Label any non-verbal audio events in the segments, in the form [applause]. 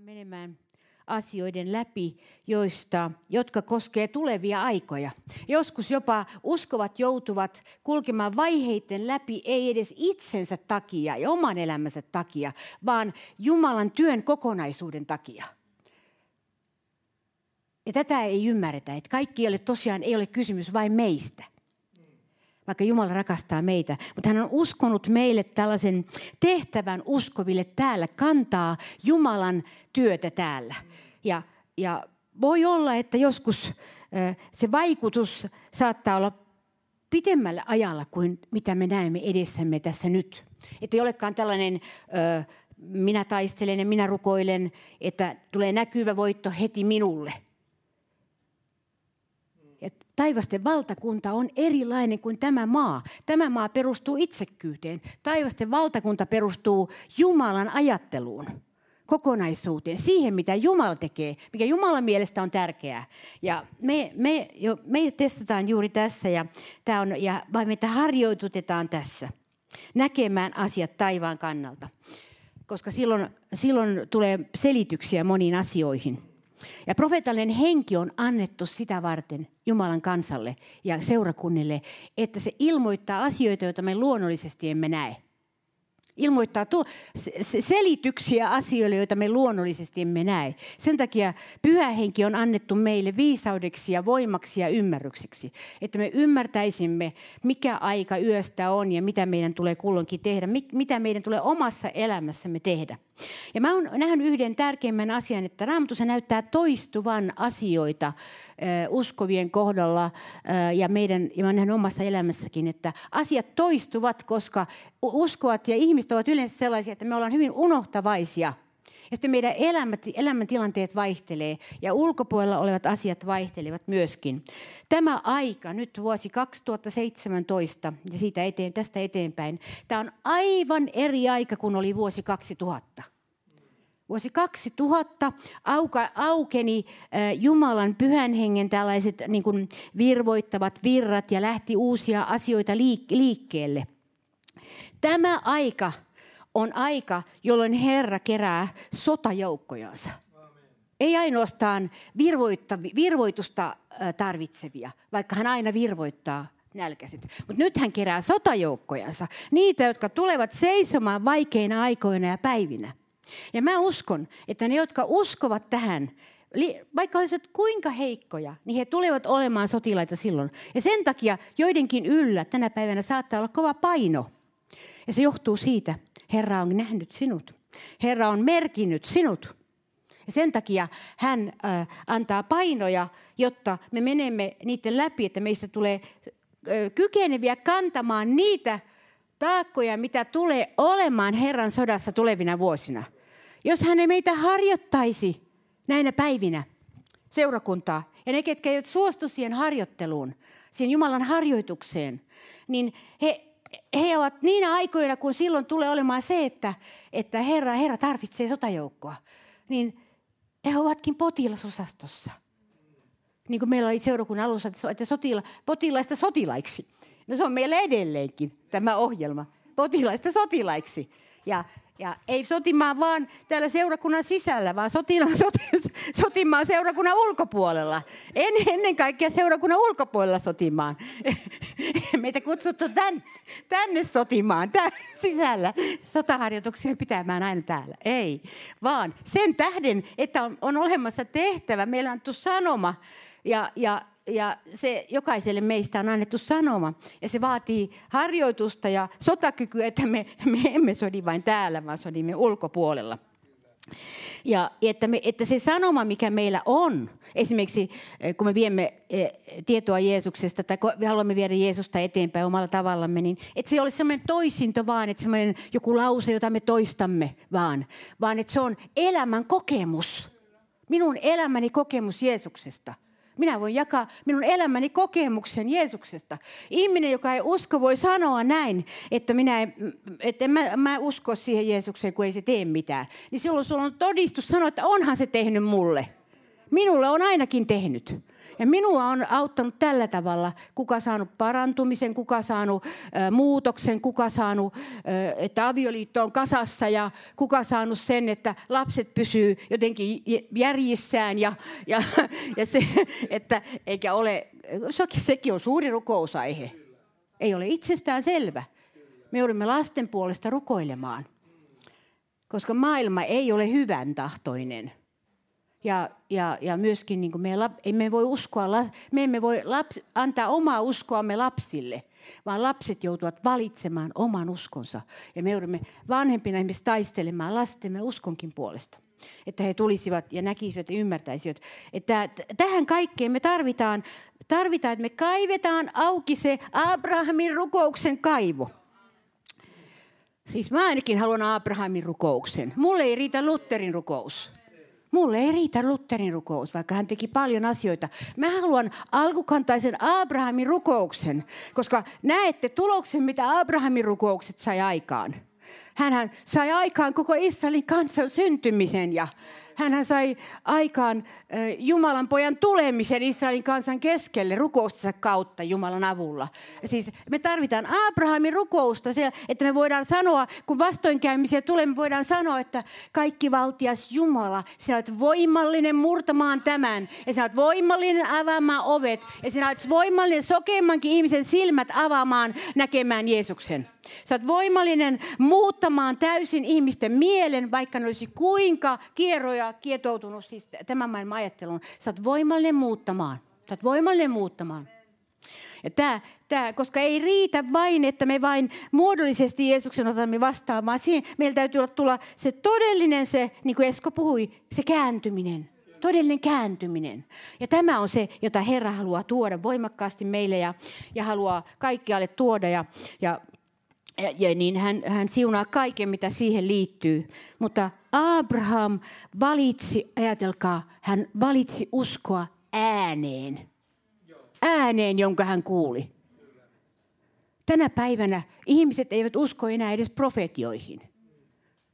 menemään asioiden läpi, joista, jotka koskee tulevia aikoja. Joskus jopa uskovat joutuvat kulkemaan vaiheiden läpi ei edes itsensä takia ja oman elämänsä takia, vaan Jumalan työn kokonaisuuden takia. Ja tätä ei ymmärretä, että kaikki ei ole tosiaan ei ole kysymys vain meistä vaikka Jumala rakastaa meitä. Mutta hän on uskonut meille tällaisen tehtävän uskoville täällä, kantaa Jumalan työtä täällä. Ja, ja voi olla, että joskus se vaikutus saattaa olla pitemmällä ajalla kuin mitä me näemme edessämme tässä nyt. Että ei olekaan tällainen, minä taistelen ja minä rukoilen, että tulee näkyvä voitto heti minulle – Taivasten valtakunta on erilainen kuin tämä maa. Tämä maa perustuu itsekkyyteen. Taivasten valtakunta perustuu Jumalan ajatteluun, kokonaisuuteen, siihen mitä Jumala tekee, mikä Jumalan mielestä on tärkeää. Ja me, me, jo, me testataan juuri tässä ja, tämä on, ja vai meitä harjoitutetaan tässä näkemään asiat taivaan kannalta. Koska silloin, silloin tulee selityksiä moniin asioihin. Ja profeetallinen henki on annettu sitä varten Jumalan kansalle ja seurakunnille, että se ilmoittaa asioita, joita me luonnollisesti emme näe ilmoittaa selityksiä asioille, joita me luonnollisesti emme näe. Sen takia pyhä henki on annettu meille viisaudeksi ja voimaksi ja ymmärrykseksi. Että me ymmärtäisimme, mikä aika yöstä on ja mitä meidän tulee kulloinkin tehdä, mitä meidän tulee omassa elämässämme tehdä. Ja mä oon nähnyt yhden tärkeimmän asian, että Raamatussa näyttää toistuvan asioita uskovien kohdalla ja meidän, ja mä nähnyt omassa elämässäkin, että asiat toistuvat, koska uskovat ja ihmiset ovat yleensä sellaisia, että me ollaan hyvin unohtavaisia. Ja sitten meidän elämät, elämäntilanteet vaihtelee ja ulkopuolella olevat asiat vaihtelevat myöskin. Tämä aika, nyt vuosi 2017 ja siitä eteen, tästä eteenpäin, tämä on aivan eri aika kuin oli vuosi 2000. Vuosi 2000 auka, aukeni äh, Jumalan pyhän hengen tällaiset niin kuin virvoittavat virrat ja lähti uusia asioita liik- liikkeelle. Tämä aika on aika, jolloin Herra kerää sotajoukkojansa. Ei ainoastaan virvoitusta tarvitsevia, vaikka hän aina virvoittaa nälkäiset. Mutta nyt hän kerää sotajoukkojansa, niitä, jotka tulevat seisomaan vaikeina aikoina ja päivinä. Ja mä uskon, että ne, jotka uskovat tähän, vaikka olisivat kuinka heikkoja, niin he tulevat olemaan sotilaita silloin. Ja sen takia joidenkin yllä tänä päivänä saattaa olla kova paino. Ja se johtuu siitä, Herra on nähnyt sinut. Herra on merkinnyt sinut. Ja sen takia hän äh, antaa painoja, jotta me menemme niiden läpi, että meistä tulee äh, kykeneviä kantamaan niitä taakkoja, mitä tulee olemaan Herran sodassa tulevina vuosina. Jos hän ei meitä harjoittaisi näinä päivinä, seurakuntaa, ja ne, ketkä eivät suostu siihen harjoitteluun, siihen Jumalan harjoitukseen, niin he, he ovat niinä aikoina, kun silloin tulee olemaan se, että, että Herra, Herra tarvitsee sotajoukkoa, niin he ovatkin potilasosastossa. Niin kuin meillä oli seurakunnan alussa, että sotila, potilaista sotilaiksi. No se on meillä edelleenkin tämä ohjelma, potilaista sotilaiksi. Ja ja ei sotimaan vaan täällä seurakunnan sisällä, vaan sotimaan, [laughs] sotimaan seurakunnan ulkopuolella. En, ennen kaikkea seurakunnan ulkopuolella sotimaan. [laughs] Meitä kutsuttu tänne, tänne sotimaan, tänne sisällä. Sotaharjoituksia pitämään aina täällä. Ei, vaan sen tähden, että on, on olemassa tehtävä. Meillä on annettu sanoma ja, ja ja se jokaiselle meistä on annettu sanoma. Ja se vaatii harjoitusta ja sotakykyä, että me, me emme sodi vain täällä, vaan sodimme ulkopuolella. Ja että, me, että se sanoma, mikä meillä on, esimerkiksi eh, kun me viemme eh, tietoa Jeesuksesta tai me haluamme viedä Jeesusta eteenpäin omalla tavallamme, niin että se ei ole semmoinen toisinto vaan, että semmoinen joku lause, jota me toistamme vaan, vaan että se on elämän kokemus. Minun elämäni kokemus Jeesuksesta – minä voin jakaa minun elämäni kokemuksen Jeesuksesta. Ihminen, joka ei usko, voi sanoa näin, että minä en, että en mä, mä usko siihen Jeesukseen, kun ei se tee mitään. Niin silloin sulla on todistus sanoa, että onhan se tehnyt mulle. Minulle on ainakin tehnyt. Ja minua on auttanut tällä tavalla, kuka saanut parantumisen, kuka saanut muutoksen, kuka saanut, että avioliitto on kasassa ja kuka saanut sen, että lapset pysyy jotenkin järjissään ja, ja, ja se, että eikä ole, sekin on suuri rukousaihe. Ei ole itsestään selvä. Me joudumme lasten puolesta rukoilemaan, koska maailma ei ole hyvän tahtoinen. Ja, ja, ja myöskin niin kuin me, emme voi uskoa, me emme voi laps, antaa omaa uskoamme lapsille, vaan lapset joutuvat valitsemaan oman uskonsa. Ja me joudumme vanhempina ihmisiä taistelemaan lastemme uskonkin puolesta. Että he tulisivat ja näkisivät ja ymmärtäisivät. Että tähän kaikkeen me tarvitaan, tarvitaan, että me kaivetaan auki se Abrahamin rukouksen kaivo. Siis mä ainakin haluan Abrahamin rukouksen. Mulle ei riitä Lutherin rukous. Mulle ei riitä Lutherin rukous, vaikka hän teki paljon asioita. Mä haluan alkukantaisen Abrahamin rukouksen, koska näette tuloksen, mitä Abrahamin rukoukset sai aikaan. Hänhän sai aikaan koko Israelin kansan syntymisen ja hän sai aikaan Jumalan pojan tulemisen Israelin kansan keskelle rukoustensa kautta Jumalan avulla. Siis me tarvitaan Abrahamin rukousta, että me voidaan sanoa, kun vastoinkäymisiä tulee, me voidaan sanoa, että kaikki valtias Jumala, sinä olet voimallinen murtamaan tämän, ja sinä olet voimallinen avaamaan ovet, ja sinä olet voimallinen sokeimmankin ihmisen silmät avaamaan näkemään Jeesuksen. Sä oot voimallinen muuttamaan täysin ihmisten mielen, vaikka ne olisi kuinka kierroja kietoutunut siis tämän maailman ajatteluun. Sä oot voimallinen muuttamaan. Sä oot voimallinen muuttamaan. Ja tää, tää, koska ei riitä vain, että me vain muodollisesti Jeesuksen otamme vastaan, vaan siihen, meillä täytyy tulla se todellinen, se, niin kuin Esko puhui, se kääntyminen. Todellinen kääntyminen. Ja tämä on se, jota Herra haluaa tuoda voimakkaasti meille ja, ja haluaa kaikkialle tuoda. Ja, ja ja, ja niin hän, hän siunaa kaiken, mitä siihen liittyy. Mutta Abraham valitsi, ajatelkaa, hän valitsi uskoa ääneen. Ääneen, jonka hän kuuli. Tänä päivänä ihmiset eivät usko enää edes profetioihin.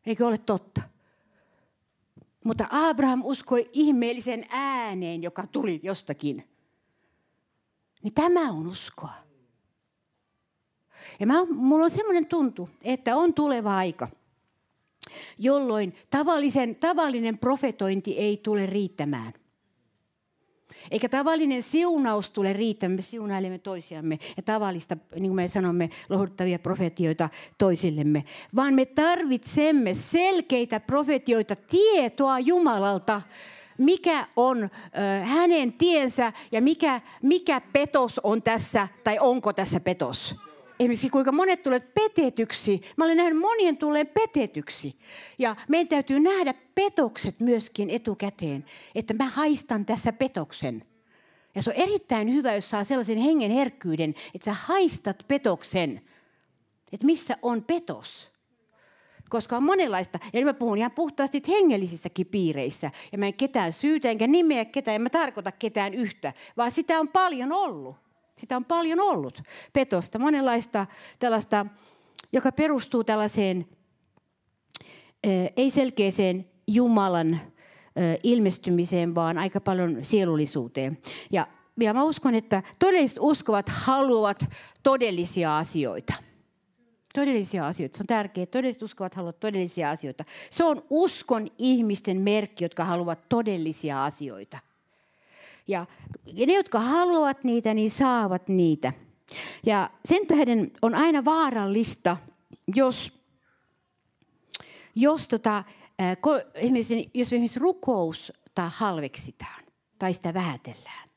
Eikö ole totta? Mutta Abraham uskoi ihmeellisen ääneen, joka tuli jostakin. Niin tämä on uskoa. Ja mä, mulla on semmoinen tuntu, että on tuleva aika, jolloin tavallisen, tavallinen profetointi ei tule riittämään. Eikä tavallinen siunaus tule riittämään. Me siunailemme toisiamme ja tavallista, niin kuin me sanomme, lohduttavia profetioita toisillemme. Vaan me tarvitsemme selkeitä profetioita, tietoa Jumalalta, mikä on ö, hänen tiensä ja mikä, mikä petos on tässä tai onko tässä petos esimerkiksi kuinka monet tulevat petetyksi. Mä olen nähnyt monien tulleen petetyksi. Ja meidän täytyy nähdä petokset myöskin etukäteen, että mä haistan tässä petoksen. Ja se on erittäin hyvä, jos saa sellaisen hengen herkkyyden, että sä haistat petoksen. Että missä on petos. Koska on monenlaista, ja mä puhun ihan puhtaasti hengellisissäkin piireissä. Ja mä en ketään syytä enkä nimeä ketään, en mä tarkoita ketään yhtä, vaan sitä on paljon ollut. Sitä on paljon ollut petosta, monenlaista tällaista, joka perustuu tällaiseen ei selkeäseen Jumalan ilmestymiseen, vaan aika paljon sielullisuuteen. Ja, ja mä uskon, että todelliset uskovat haluavat todellisia asioita. Todellisia asioita. Se on tärkeää. Todelliset uskovat haluavat todellisia asioita. Se on uskon ihmisten merkki, jotka haluavat todellisia asioita. Ja ne, jotka haluavat niitä, niin saavat niitä. Ja sen tähden on aina vaarallista, jos, jos, tota, esimerkiksi, jos esimerkiksi rukousta halveksitaan tai sitä vähätellään,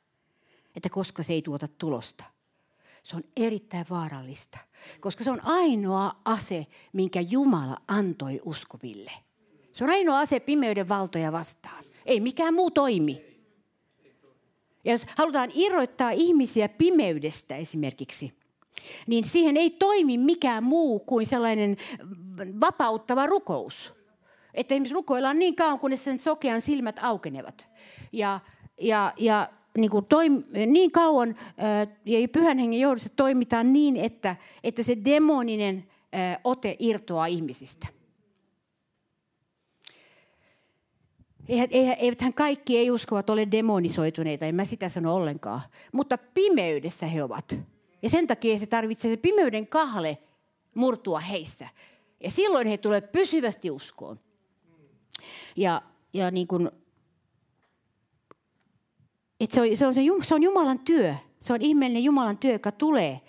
että koska se ei tuota tulosta. Se on erittäin vaarallista, koska se on ainoa ase, minkä Jumala antoi uskoville. Se on ainoa ase pimeyden valtoja vastaan. Ei mikään muu toimi. Ja jos halutaan irrottaa ihmisiä pimeydestä esimerkiksi, niin siihen ei toimi mikään muu kuin sellainen vapauttava rukous. Että ihmiset rukoillaan niin kauan, kunnes sen sokean silmät aukenevat. Ja, ja, ja niin, kuin toim, niin kauan ja pyhän hengen johdossa toimitaan niin, että, että se demoninen ote irtoaa ihmisistä. Eiväthän kaikki ei-uskovat ole demonisoituneita, en mä sitä sano ollenkaan. Mutta pimeydessä he ovat. Ja sen takia se tarvitsee se pimeyden kahle murtua heissä. Ja silloin he tulevat pysyvästi uskoon. Ja, ja niin kuin, että se, on, se, on, se on Jumalan työ. Se on ihmeellinen Jumalan työ, joka tulee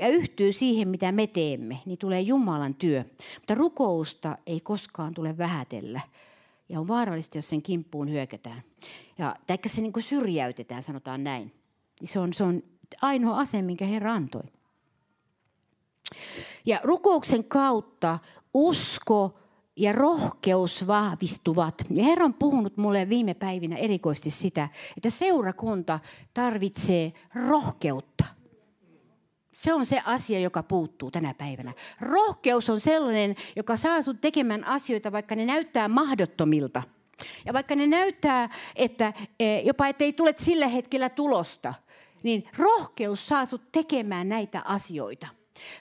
ja yhtyy siihen, mitä me teemme, niin tulee Jumalan työ. Mutta rukousta ei koskaan tule vähätellä. Ja on vaarallista, jos sen kimppuun hyökätään. Ja, tai se niin kuin syrjäytetään, sanotaan näin. Se on, se on ainoa ase, minkä Herra antoi. Ja rukouksen kautta usko ja rohkeus vahvistuvat. Ja Herra on puhunut mulle viime päivinä erikoisesti sitä, että seurakunta tarvitsee rohkeutta. Se on se asia, joka puuttuu tänä päivänä. Rohkeus on sellainen, joka saa sinut tekemään asioita, vaikka ne näyttää mahdottomilta. Ja vaikka ne näyttää, että e, jopa ettei tule sillä hetkellä tulosta, niin rohkeus saa sinut tekemään näitä asioita.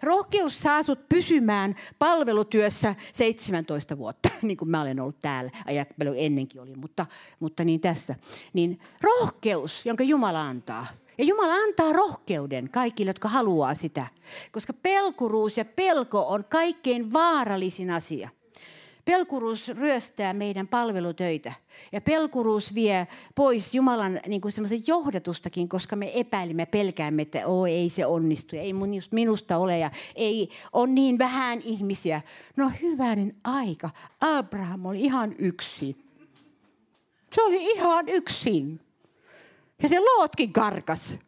Rohkeus saa sinut pysymään palvelutyössä 17 vuotta, [laughs] niin kuin mä olen ollut täällä. Ajattelu ennenkin oli, mutta, mutta niin tässä. Niin rohkeus, jonka Jumala antaa, ja Jumala antaa rohkeuden kaikille, jotka haluaa sitä. Koska pelkuruus ja pelko on kaikkein vaarallisin asia. Pelkuruus ryöstää meidän palvelutöitä. Ja pelkuruus vie pois Jumalan niin kuin johdatustakin, koska me epäilimme, pelkäämme, että Oo, ei se onnistu. Ei minusta ole ja ei on niin vähän ihmisiä. No hyvänen aika. Abraham oli ihan yksin. Se oli ihan yksin. Ja se Lootkin karkas.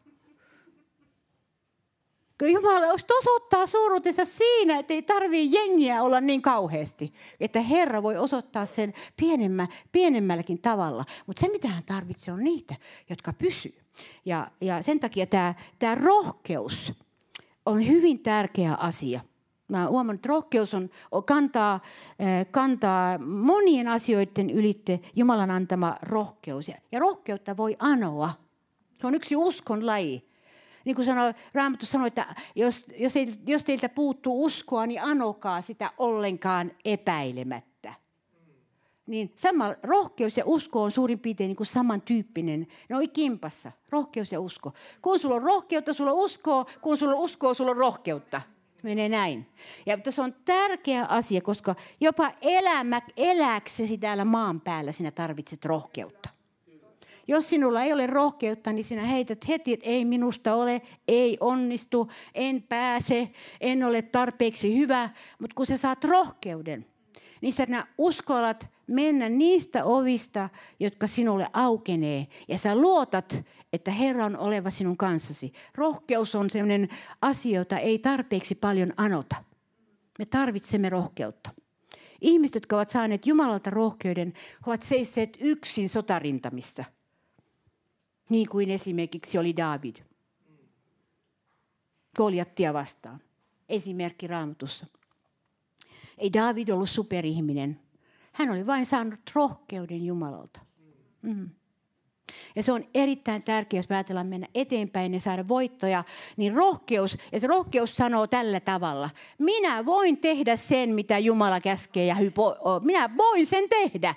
Jumala osoittaa suuruutensa siinä, että ei tarvitse jengiä olla niin kauheasti. Että Herra voi osoittaa sen pienemmä, pienemmälläkin tavalla. Mutta se, mitä hän tarvitsee, on niitä, jotka pysyy. Ja, ja sen takia tämä, tämä rohkeus on hyvin tärkeä asia. Mä huomannut, että rohkeus on, kantaa, kantaa monien asioiden ylitte Jumalan antama rohkeus. Ja rohkeutta voi anoa se on yksi uskon laji. Niin kuin sanoi, Raamattu sanoi, että jos, jos, jos teiltä puuttuu uskoa, niin anokaa sitä ollenkaan epäilemättä. Niin sama, rohkeus ja usko on suurin piirtein niin kuin samantyyppinen. Ne on kimpassa, rohkeus ja usko. Kun sulla on rohkeutta, sulla on uskoa. Kun sulla on uskoa, sulla on rohkeutta. Menee näin. Ja se on tärkeä asia, koska jopa elämä, eläksesi täällä maan päällä sinä tarvitset rohkeutta. Jos sinulla ei ole rohkeutta, niin sinä heität heti, että ei minusta ole, ei onnistu, en pääse, en ole tarpeeksi hyvä. Mutta kun sä saat rohkeuden, niin sä uskallat mennä niistä ovista, jotka sinulle aukenee. Ja sä luotat, että Herra on oleva sinun kanssasi. Rohkeus on sellainen asia, jota ei tarpeeksi paljon anota. Me tarvitsemme rohkeutta. Ihmiset, jotka ovat saaneet Jumalalta rohkeuden, ovat seisseet yksin sotarintamissa – niin kuin esimerkiksi oli David. Koljattia vastaan. Esimerkki raamatussa. Ei David ollut superihminen. Hän oli vain saanut rohkeuden Jumalalta. Mm. Ja se on erittäin tärkeää, jos ajatellaan mennä eteenpäin ja saada voittoja, niin rohkeus, ja se rohkeus sanoo tällä tavalla, minä voin tehdä sen, mitä Jumala käskee, ja hypo, minä voin sen tehdä.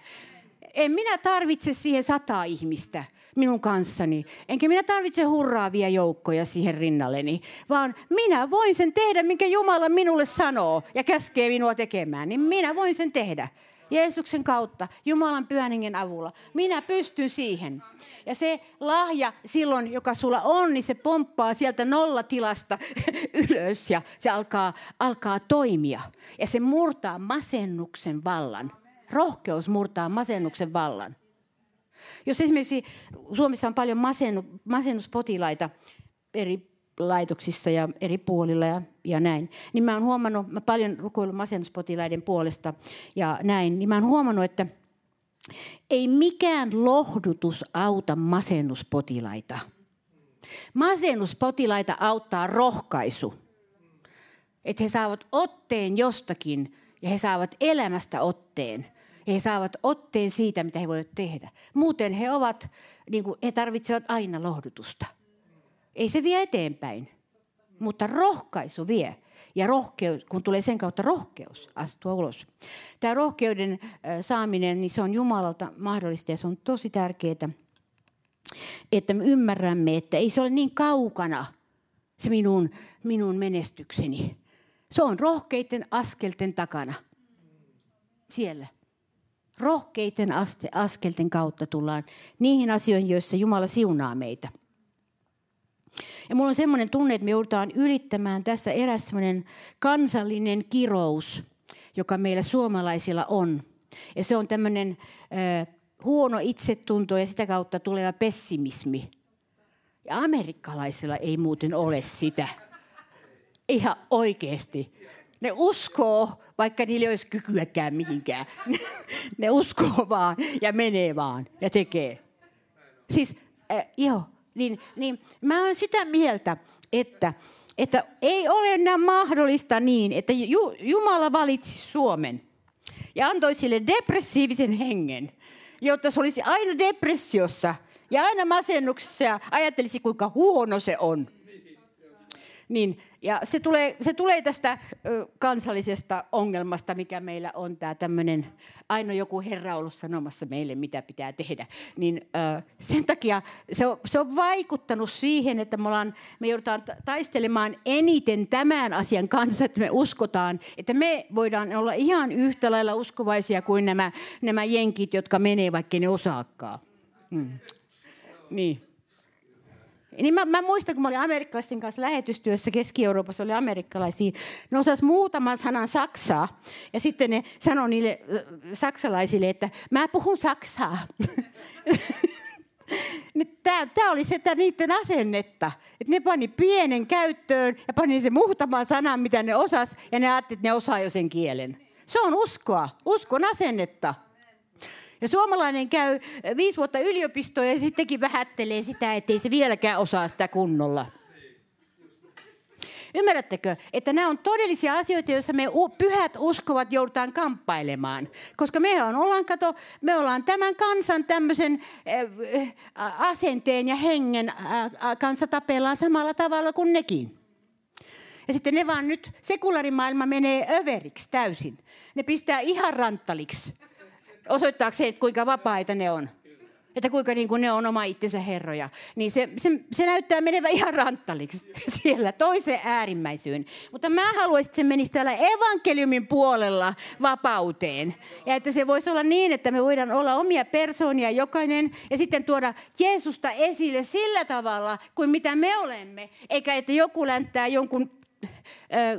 En minä tarvitse siihen sata ihmistä minun kanssani. Enkä minä tarvitse hurraavia joukkoja siihen rinnalleni, vaan minä voin sen tehdä, minkä Jumala minulle sanoo ja käskee minua tekemään. Niin minä voin sen tehdä. Jeesuksen kautta, Jumalan pyhän avulla. Minä pystyn siihen. Ja se lahja silloin, joka sulla on, niin se pomppaa sieltä nollatilasta [laughs] ylös ja se alkaa, alkaa toimia. Ja se murtaa masennuksen vallan. Rohkeus murtaa masennuksen vallan. Jos esimerkiksi Suomessa on paljon masennu, masennuspotilaita eri laitoksissa ja eri puolilla ja, ja näin, niin mä oon huomannut, mä paljon rukoillut masennuspotilaiden puolesta ja näin, niin mä oon huomannut, että ei mikään lohdutus auta masennuspotilaita. Masennuspotilaita auttaa rohkaisu. Että he saavat otteen jostakin ja he saavat elämästä otteen he saavat otteen siitä, mitä he voivat tehdä. Muuten he ovat, niin kuin, he tarvitsevat aina lohdutusta. Ei se vie eteenpäin, mutta rohkaisu vie. Ja rohkeus, kun tulee sen kautta rohkeus astua ulos. Tämä rohkeuden saaminen, niin se on Jumalalta mahdollista ja se on tosi tärkeää, että me ymmärrämme, että ei se ole niin kaukana se minun, minun menestykseni. Se on rohkeiden askelten takana. Siellä. Rohkeiden aste, askelten kautta tullaan niihin asioihin, joissa Jumala siunaa meitä. Ja mulla on semmoinen tunne, että me joudutaan ylittämään tässä eräs semmoinen kansallinen kirous, joka meillä suomalaisilla on. Ja se on tämmöinen äh, huono itsetunto ja sitä kautta tuleva pessimismi. Ja amerikkalaisilla ei muuten ole sitä. Ihan oikeasti. Ne uskoo, vaikka niillä ei olisi kykyäkään mihinkään. [laughs] Ne uskoo vaan ja menee vaan ja tekee. Siis, äh, joo, niin, niin mä olen sitä mieltä, että, että ei ole enää mahdollista niin, että Jumala valitsi Suomen ja antoi sille depressiivisen hengen, jotta se olisi aina depressiossa ja aina masennuksessa ja ajattelisi, kuinka huono se on. Niin ja se tulee, se tulee tästä ö, kansallisesta ongelmasta, mikä meillä on tämä tämmöinen, aina joku herra ollut sanomassa meille, mitä pitää tehdä. Niin ö, sen takia se on, se on vaikuttanut siihen, että me, ollaan, me joudutaan taistelemaan eniten tämän asian kanssa, että me uskotaan, että me voidaan olla ihan yhtä lailla uskovaisia kuin nämä, nämä jenkit, jotka menee, vaikka ne osaakaan. Hmm. Niin. Niin mä, mä muistan, kun mä olin amerikkalaisten kanssa lähetystyössä Keski-Euroopassa, oli amerikkalaisia. Ne osas muutaman sanan saksaa. Ja sitten ne sanoi niille äh, saksalaisille, että mä puhun saksaa. [laughs] Tämä, tämä oli se niiden asennetta. Että ne pani pienen käyttöön ja pani se muutaman sanan, mitä ne osas. Ja ne ajattelivat, että ne osaa jo sen kielen. Se on uskoa, uskon asennetta. Ja suomalainen käy viisi vuotta yliopistoa ja sittenkin vähättelee sitä, ettei se vieläkään osaa sitä kunnolla. Ymmärrättekö, että nämä on todellisia asioita, joissa me pyhät uskovat joudutaan kamppailemaan. Koska me on, ollaan, kato, me ollaan tämän kansan tämmöisen äh, asenteen ja hengen kanssa tapellaan samalla tavalla kuin nekin. Ja sitten ne vaan nyt, sekulaarimaailma menee överiksi täysin. Ne pistää ihan ranttaliksi osoittaakseen, että kuinka vapaita ne on. Että kuinka niin kuin ne on oma itsensä herroja. Niin se, se, se näyttää menevä ihan ranttaliksi [laughs] siellä toiseen äärimmäisyyn. Mutta mä haluaisin, että se menisi täällä evankeliumin puolella vapauteen. Ja että se voisi olla niin, että me voidaan olla omia persoonia jokainen ja sitten tuoda Jeesusta esille sillä tavalla kuin mitä me olemme. Eikä että joku länttää jonkun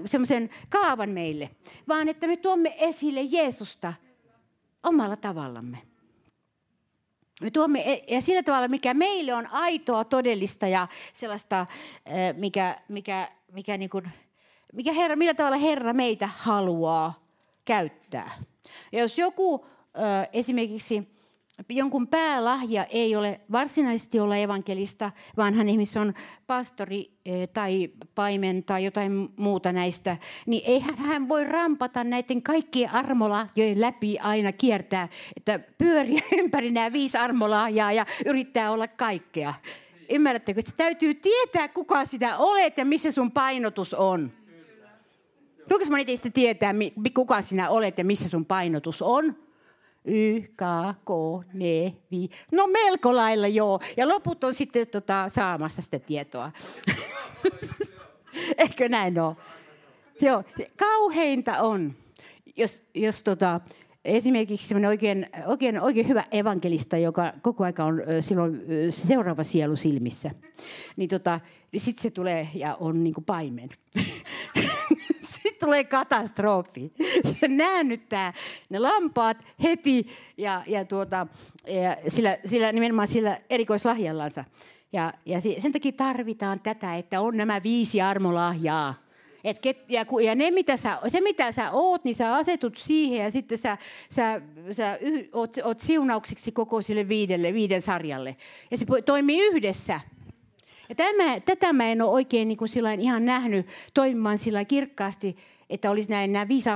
semmoisen kaavan meille, vaan että me tuomme esille Jeesusta – omalla tavallamme. Me tuomme, e, ja sillä tavalla, mikä meille on aitoa, todellista ja sellaista, mikä, mikä, mikä, niin kuin, mikä Herra, millä tavalla Herra meitä haluaa käyttää. Ja jos joku esimerkiksi jonkun päälahja ei ole varsinaisesti olla evankelista, vaan hän ihmis on pastori eh, tai paimen tai jotain muuta näistä, niin eihän hän voi rampata näiden kaikkien armolahjojen läpi aina kiertää, että pyöriä [laughs] ympäri nämä viisi armolahjaa ja yrittää olla kaikkea. Ymmärrättekö, että täytyy tietää, kuka sitä olet ja missä sun painotus on. Kuinka moni teistä tietää, kuka sinä olet ja missä sun painotus on? Y, K, K, ne, vi. No melko lailla joo. Ja loput on sitten tota, saamassa sitä tietoa. [laughs] Eikö näin ole? Joo. Kauheinta on, jos, jos tota, esimerkiksi oikein, oikein, oikein hyvä evankelista, joka koko aika on silloin seuraava sielu silmissä, niin, tota, niin sitten se tulee ja on niin paimen. [laughs] tulee katastrofi. [laughs] Se näännyttää ne lampaat heti ja, ja, tuota, ja sillä, sillä, nimenomaan sillä erikoislahjallansa. Ja, ja sen takia tarvitaan tätä, että on nämä viisi armolahjaa. Et ket, ja, ja ne, mitä sä, se, mitä sä oot, niin sä asetut siihen ja sitten sä, sä, sä yh, oot, oot siunauksiksi koko sille viidelle, viiden sarjalle. Ja se toimii yhdessä. Ja tämä, tätä mä en ole oikein niin kuin ihan nähnyt toimimaan sillä kirkkaasti, että olisi näin nämä viisi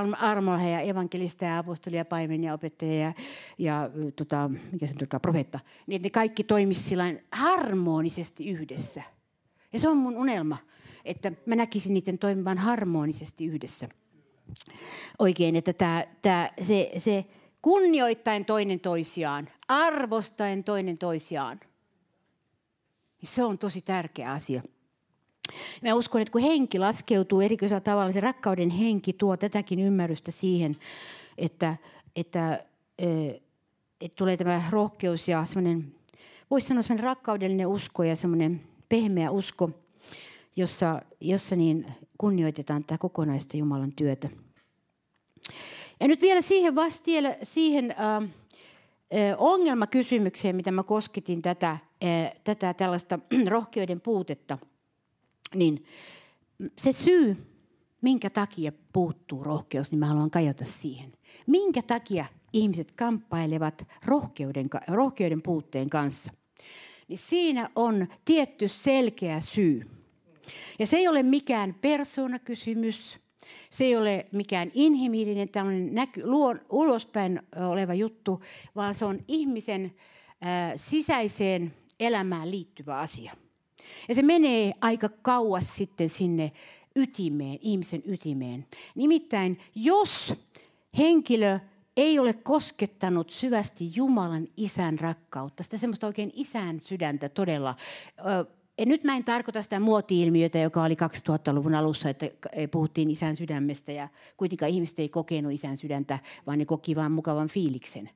evankelista ja apostoli ja paimen ja opettaja ja, ja tota, mikä se on profeetta, niin että ne kaikki toimisivat harmonisesti yhdessä. Ja se on mun unelma, että mä näkisin niiden toimivan harmonisesti yhdessä. Oikein, että tää, tää, se, se kunnioittain toinen toisiaan, arvostaen toinen toisiaan, niin se on tosi tärkeä asia. Mä uskon, että kun henki laskeutuu erikoisella tavalla, se rakkauden henki tuo tätäkin ymmärrystä siihen, että, että, että tulee tämä rohkeus ja semmoinen, voisi sanoa semmoinen rakkaudellinen usko ja semmoinen pehmeä usko, jossa, jossa niin kunnioitetaan tätä kokonaista Jumalan työtä. Ja nyt vielä siihen vastielle, siihen äh, ongelmakysymykseen, mitä mä kosketin tätä, tätä tällaista [clears throat] rohkeuden puutetta, niin se syy, minkä takia puuttuu rohkeus, niin mä haluan kajota siihen. Minkä takia ihmiset kamppailevat rohkeuden, rohkeuden puutteen kanssa? Niin siinä on tietty selkeä syy. Ja se ei ole mikään persoonakysymys, se ei ole mikään inhimillinen tällainen näky, luon, ulospäin oleva juttu, vaan se on ihmisen äh, sisäiseen elämään liittyvä asia. Ja se menee aika kauas sitten sinne ytimeen, ihmisen ytimeen. Nimittäin jos henkilö ei ole koskettanut syvästi Jumalan isän rakkautta, sitä semmoista oikein isän sydäntä todella, ja nyt mä en tarkoita sitä muoti-ilmiötä, joka oli 2000-luvun alussa, että puhuttiin isän sydämestä ja kuitenkaan ihmiset ei kokenut isän sydäntä, vaan ne koki vain mukavan fiiliksen.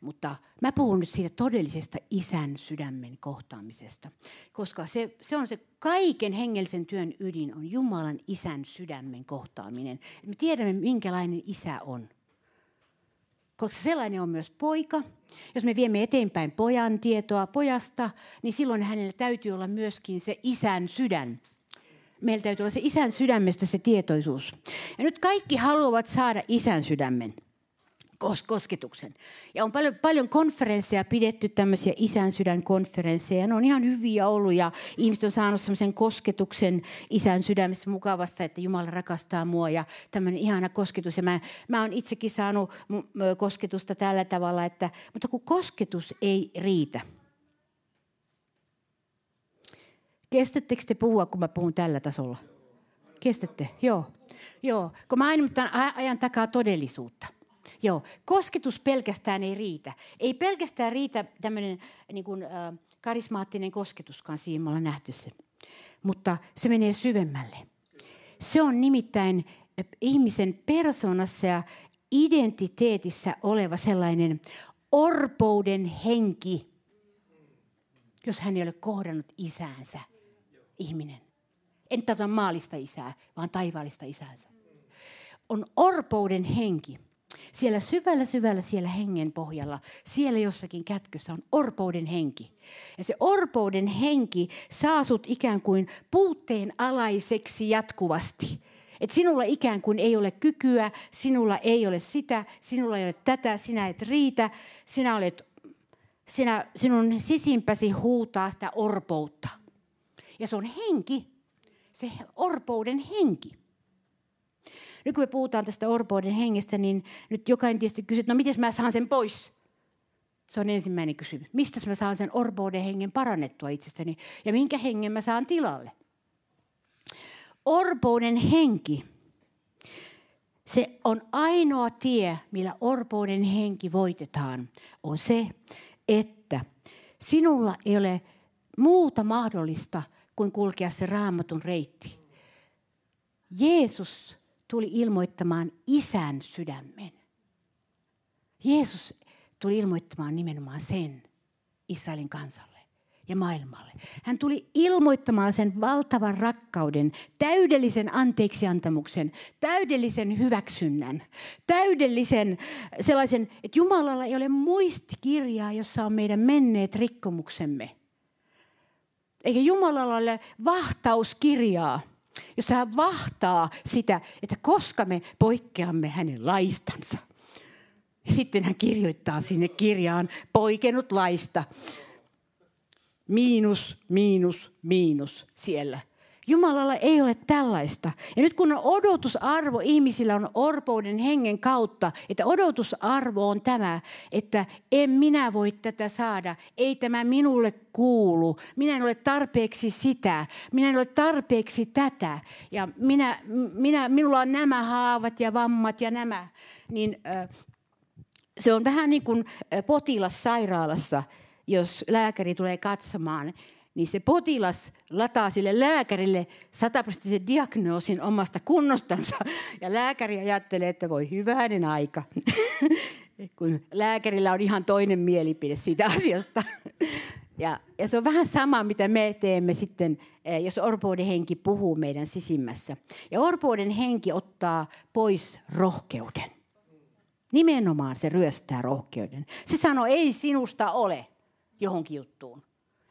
Mutta mä puhun nyt siitä todellisesta isän sydämen kohtaamisesta, koska se, se on se kaiken hengellisen työn ydin, on Jumalan isän sydämen kohtaaminen. Me tiedämme, minkälainen isä on koska sellainen on myös poika. Jos me viemme eteenpäin pojan tietoa pojasta, niin silloin hänellä täytyy olla myöskin se isän sydän. Meillä täytyy olla se isän sydämestä se tietoisuus. Ja nyt kaikki haluavat saada isän sydämen kosketuksen. Ja on paljon, paljon konferensseja pidetty, tämmöisiä isän sydän konferensseja. Ne on ihan hyviä ollut ja ihmiset on saanut semmoisen kosketuksen isän sydämessä mukavasta, että Jumala rakastaa mua ja tämmöinen ihana kosketus. Ja mä, mä oon itsekin saanut kosketusta tällä tavalla, että, mutta kun kosketus ei riitä. Kestättekö te puhua, kun mä puhun tällä tasolla? Kestätte? Joo. Joo. Kun mä ajan takaa todellisuutta. Joo, kosketus pelkästään ei riitä. Ei pelkästään riitä tämmöinen niin kuin, äh, karismaattinen kosketuskaan, siinä me ollaan nähty se. Mutta se menee syvemmälle. Se on nimittäin ihmisen persoonassa ja identiteetissä oleva sellainen orpouden henki, jos hän ei ole kohdannut isäänsä, ihminen. En tätä maallista isää, vaan taivaallista isäänsä. On orpouden henki siellä syvällä syvällä siellä hengen pohjalla, siellä jossakin kätkössä on orpouden henki. Ja se orpouden henki saa sut ikään kuin puutteen alaiseksi jatkuvasti. Et sinulla ikään kuin ei ole kykyä, sinulla ei ole sitä, sinulla ei ole tätä, sinä et riitä, sinä olet, sinä, sinun sisimpäsi huutaa sitä orpoutta. Ja se on henki, se orpouden henki. Nyt kun me puhutaan tästä orpouden hengestä, niin nyt jokainen tietysti kysyy, no miten mä saan sen pois? Se on ensimmäinen kysymys. Mistä mä saan sen orpouden hengen parannettua itsestäni? Ja minkä hengen mä saan tilalle? Orpouden henki. Se on ainoa tie, millä orpouden henki voitetaan. On se, että sinulla ei ole muuta mahdollista kuin kulkea se raamatun reitti. Jeesus tuli ilmoittamaan isän sydämen. Jeesus tuli ilmoittamaan nimenomaan sen Israelin kansalle ja maailmalle. Hän tuli ilmoittamaan sen valtavan rakkauden, täydellisen anteeksiantamuksen, täydellisen hyväksynnän, täydellisen sellaisen, että Jumalalla ei ole muistikirjaa, jossa on meidän menneet rikkomuksemme. Eikä Jumalalla ole vahtauskirjaa, jossa hän vahtaa sitä, että koska me poikkeamme hänen laistansa. Ja sitten hän kirjoittaa sinne kirjaan poikennut laista. Miinus, miinus, miinus siellä. Jumalalla ei ole tällaista. Ja nyt kun odotusarvo ihmisillä on orpouden hengen kautta, että odotusarvo on tämä, että en minä voi tätä saada, ei tämä minulle kuulu, minä en ole tarpeeksi sitä, minä en ole tarpeeksi tätä. Ja minä, minä, minulla on nämä haavat ja vammat ja nämä, niin se on vähän niin kuin potilas sairaalassa, jos lääkäri tulee katsomaan, niin se potilas lataa sille lääkärille sataprosenttisen diagnoosin omasta kunnostansa. Ja lääkäri ajattelee, että voi hyvänen aika, [laughs] kun lääkärillä on ihan toinen mielipide siitä asiasta. Ja, ja se on vähän sama, mitä me teemme sitten, eh, jos orpouden henki puhuu meidän sisimmässä. Ja orpouden henki ottaa pois rohkeuden. Nimenomaan se ryöstää rohkeuden. Se sanoo, ei sinusta ole johonkin juttuun.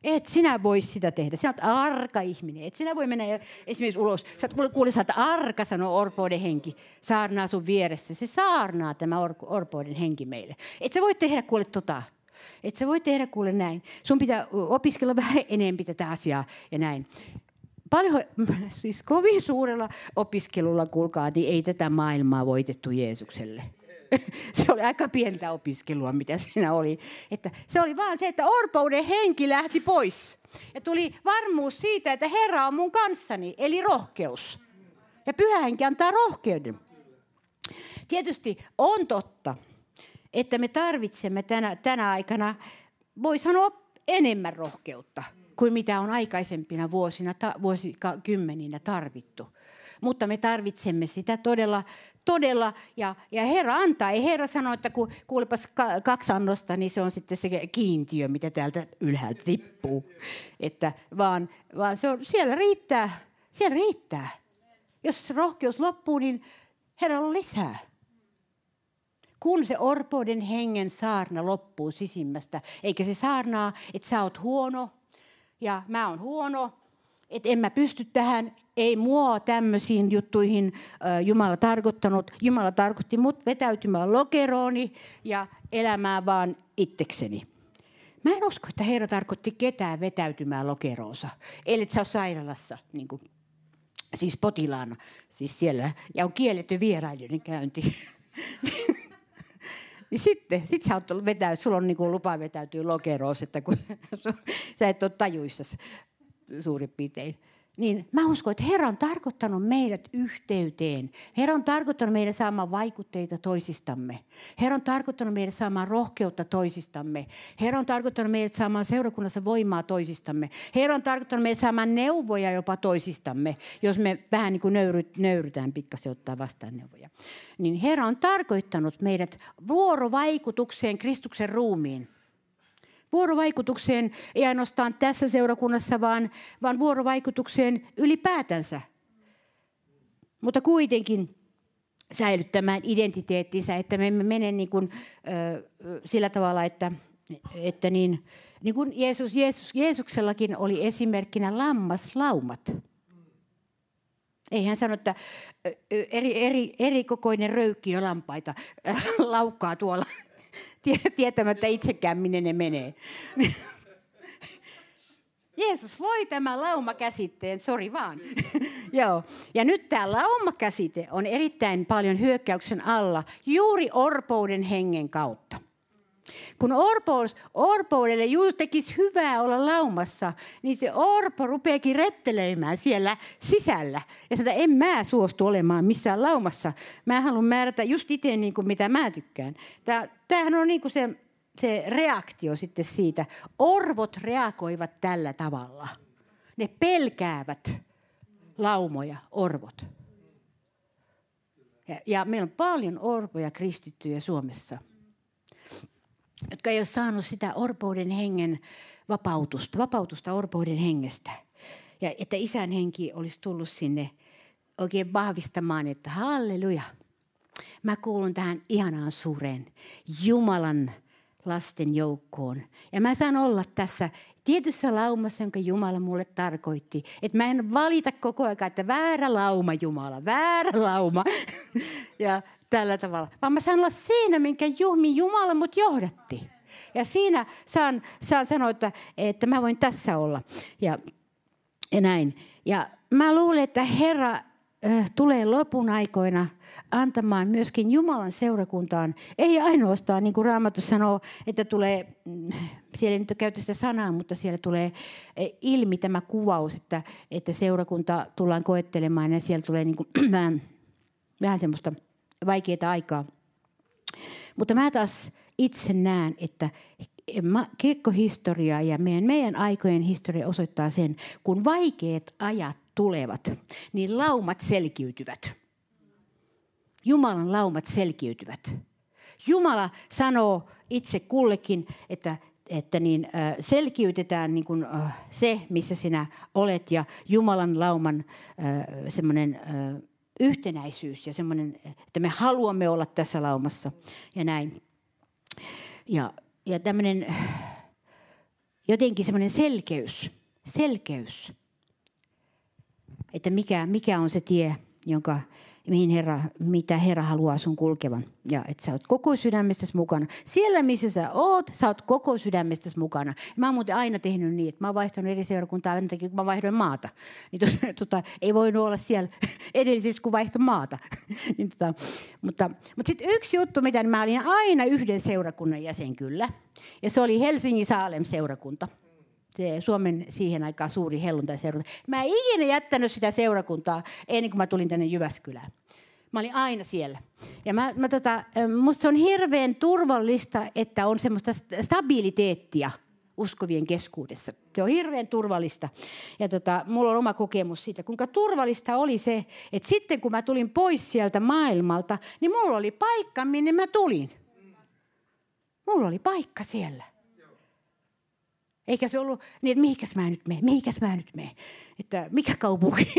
Et sinä voi sitä tehdä. Sinä olet arka ihminen. Et sinä voi mennä esimerkiksi ulos. Sä kuulet, että arka, sanoo orpoiden henki. Saarnaa sun vieressä. Se saarnaa tämä or, orpoiden henki meille. Et sä voi tehdä kuule tota. Et sä voi tehdä kuule näin. Sun pitää opiskella vähän enemmän tätä asiaa ja näin. Paljon, [laughs] siis kovin suurella opiskelulla, kuulkaa, niin ei tätä maailmaa voitettu Jeesukselle. [laughs] se oli aika pientä opiskelua, mitä siinä oli. Että se oli vaan se, että orpouden henki lähti pois. Ja tuli varmuus siitä, että Herra on mun kanssani, eli rohkeus. Ja pyhä henki antaa rohkeuden. Tietysti on totta, että me tarvitsemme tänä, tänä aikana, voi sanoa, enemmän rohkeutta kuin mitä on aikaisempina vuosina, ta, vuosikymmeninä tarvittu. Mutta me tarvitsemme sitä todella todella, ja, ja Herra antaa. Ei Herra sano, että kun kuulepas kaksi annosta, niin se on sitten se kiintiö, mitä täältä ylhäältä tippuu. Että vaan, vaan se on, siellä riittää, siellä riittää. Jos rohkeus loppuu, niin Herra on lisää. Kun se orpoiden hengen saarna loppuu sisimmästä, eikä se saarnaa, että sä oot huono ja mä oon huono, että en mä pysty tähän, ei mua tämmöisiin juttuihin Jumala tarkoittanut. Jumala tarkoitti mut vetäytymään lokerooni ja elämään vaan itsekseni. Mä en usko, että Herra tarkoitti ketään vetäytymään lokeroonsa. Eli sä sairaalassa, niin kuin, siis potilaana, siis siellä, ja on kielletty vierailijoiden käynti. [laughs] niin sitten sit sä oot vetäytyä, sulla on niin kuin lupa vetäytyä lokeroon, että kun [laughs] sä et ole tajuissa suurin piirtein niin mä uskon, että Herra on tarkoittanut meidät yhteyteen. Herra on tarkoittanut meidän saamaan vaikutteita toisistamme. Herra on tarkoittanut meidän saamaan rohkeutta toisistamme. Herra on tarkoittanut meidät saamaan seurakunnassa voimaa toisistamme. Herra on tarkoittanut meidät saamaan neuvoja jopa toisistamme, jos me vähän niin kuin nöyry, nöyrytään pikkasen ottaa vastaan neuvoja. Niin Herra on tarkoittanut meidät vuorovaikutukseen Kristuksen ruumiin vuorovaikutukseen ei ainoastaan tässä seurakunnassa, vaan, vaan vuorovaikutukseen ylipäätänsä. Mutta kuitenkin säilyttämään identiteettinsä, että me emme mene niin kuin, ö, sillä tavalla, että, että niin, niin kuin Jeesus, Jeesus, Jeesuksellakin oli esimerkkinä lammaslaumat. Ei hän sano, että eri, eri, eri kokoinen röykkiö lampaita [laughs] laukkaa tuolla tietämättä itsekään, minne ne menee. [laughs] Jeesus loi tämän laumakäsitteen, sori vaan. [laughs] Joo. Ja nyt tämä laumakäsite on erittäin paljon hyökkäyksen alla juuri orpouden hengen kautta. Kun orpous, orpoudelle juuri tekisi hyvää olla laumassa, niin se orpo rupeakin rettelöimään siellä sisällä. Ja sitä en mä suostu olemaan missään laumassa. Mä haluan määrätä just itse niin kuin mitä mä tykkään. Tämähän on niin kuin se, se reaktio sitten siitä. Orvot reagoivat tällä tavalla. Ne pelkäävät laumoja, orvot. Ja, ja meillä on paljon orpoja kristittyjä Suomessa – jotka ei ole saanut sitä orpouden hengen vapautusta, vapautusta orpouden hengestä. Ja että isän henki olisi tullut sinne oikein vahvistamaan, että halleluja, mä kuulun tähän ihanaan suureen Jumalan lasten joukkoon. Ja mä saan olla tässä tietyssä laumassa, jonka Jumala mulle tarkoitti. Että mä en valita koko ajan, että väärä lauma Jumala, väärä lauma. [laughs] ja tällä tavalla. Vaan mä saan olla siinä, minkä juhmi Jumala mut johdatti. Ja siinä saan, saan sanoa, että, että mä voin tässä olla. Ja, ja näin. Ja mä luulen, että Herra äh, tulee lopun aikoina antamaan myöskin Jumalan seurakuntaan, ei ainoastaan niin kuin Raamattu sanoo, että tulee, mm, siellä ei nyt käytä sitä sanaa, mutta siellä tulee eh, ilmi tämä kuvaus, että, että seurakunta tullaan koettelemaan ja siellä tulee niin kuin [clears throat] vähän, vähän semmoista vaikeaa aikaa. Mutta mä taas itse näen, että kirkkohistoria ja meidän, meidän aikojen historia osoittaa sen, kun vaikeat ajat tulevat, niin laumat selkiytyvät. Jumalan laumat selkiytyvät. Jumala sanoo itse kullekin, että, että niin, äh, selkiytetään niin kuin, äh, se, missä sinä olet, ja Jumalan lauman äh, semmoinen yhtenäisyys ja semmoinen, että me haluamme olla tässä laumassa ja näin. Ja, ja tämmöinen jotenkin semmoinen selkeys, selkeys, että mikä, mikä on se tie, jonka, mihin Herra, mitä Herra haluaa sun kulkevan. Ja että sä oot koko sydämestäsi mukana. Siellä, missä sä oot, sä oot koko sydämestäsi mukana. Mä oon muuten aina tehnyt niin, että mä oon vaihtanut eri seurakuntaa aina kun mä vaihdoin maata. Niin tota, [laughs] tota, ei voinut olla siellä [laughs] edellisessä, kun vaihto maata. [laughs] niin tota, mutta mutta sitten yksi juttu, mitä mä olin aina yhden seurakunnan jäsen kyllä. Ja se oli Helsingin Saalem seurakunta se Suomen siihen aikaan suuri helluntai-seurakunta. Mä en ikinä jättänyt sitä seurakuntaa ennen kuin mä tulin tänne Jyväskylään. Mä olin aina siellä. Ja mä, mä tota, musta se on hirveän turvallista, että on semmoista stabiliteettia uskovien keskuudessa. Se on hirveän turvallista. Ja tota, mulla on oma kokemus siitä, kuinka turvallista oli se, että sitten kun mä tulin pois sieltä maailmalta, niin mulla oli paikka, minne mä tulin. Mulla oli paikka siellä. Eikä se ollut niin, että mihinkäs mä nyt menen, mihinkäs mä nyt menen. Että mikä kaupunki,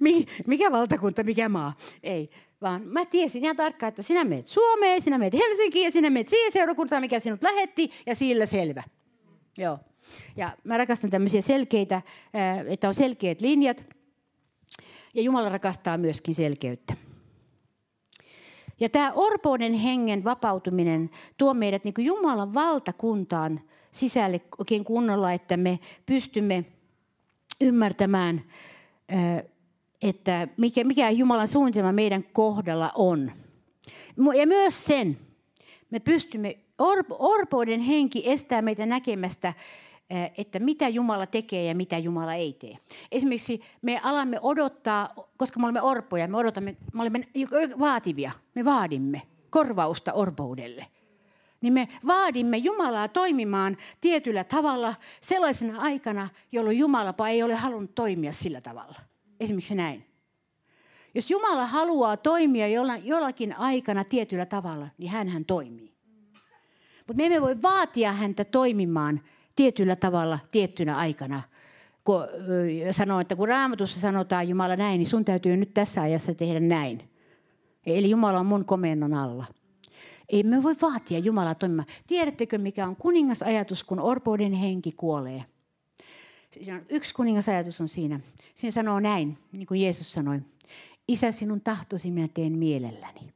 [laughs] mikä valtakunta, mikä maa. Ei, vaan mä tiesin ihan tarkkaan, että sinä menet Suomeen, sinä menet Helsinkiin ja sinä menet siihen seurakuntaan, mikä sinut lähetti ja sillä selvä. Joo. Ja mä rakastan tämmöisiä selkeitä, että on selkeät linjat. Ja Jumala rakastaa myöskin selkeyttä. Ja tämä orpouden hengen vapautuminen tuo meidät niin Jumalan valtakuntaan sisälle oikein kunnolla, että me pystymme ymmärtämään, että mikä, mikä Jumalan suunnitelma meidän kohdalla on. Ja myös sen, me pystymme, orpouden henki estää meitä näkemästä, että mitä Jumala tekee ja mitä Jumala ei tee. Esimerkiksi me alamme odottaa, koska me olemme orpoja, me odotamme, me olemme vaativia, me vaadimme korvausta orpoudelle – niin me vaadimme Jumalaa toimimaan tietyllä tavalla sellaisena aikana, jolloin Jumalapa ei ole halunnut toimia sillä tavalla. Esimerkiksi näin. Jos Jumala haluaa toimia jollakin aikana tietyllä tavalla, niin hän hän toimii. Mutta me emme voi vaatia häntä toimimaan tietyllä tavalla tiettynä aikana. Kun sanoo, että kun raamatussa sanotaan Jumala näin, niin sun täytyy nyt tässä ajassa tehdä näin. Eli Jumala on mun komennon alla. Ei me voi vaatia Jumalaa toimimaan. Tiedättekö, mikä on kuningasajatus, kun orpouden henki kuolee? Yksi kuningasajatus on siinä. Siinä sanoo näin, niin kuin Jeesus sanoi. Isä, sinun tahtosi minä teen mielelläni.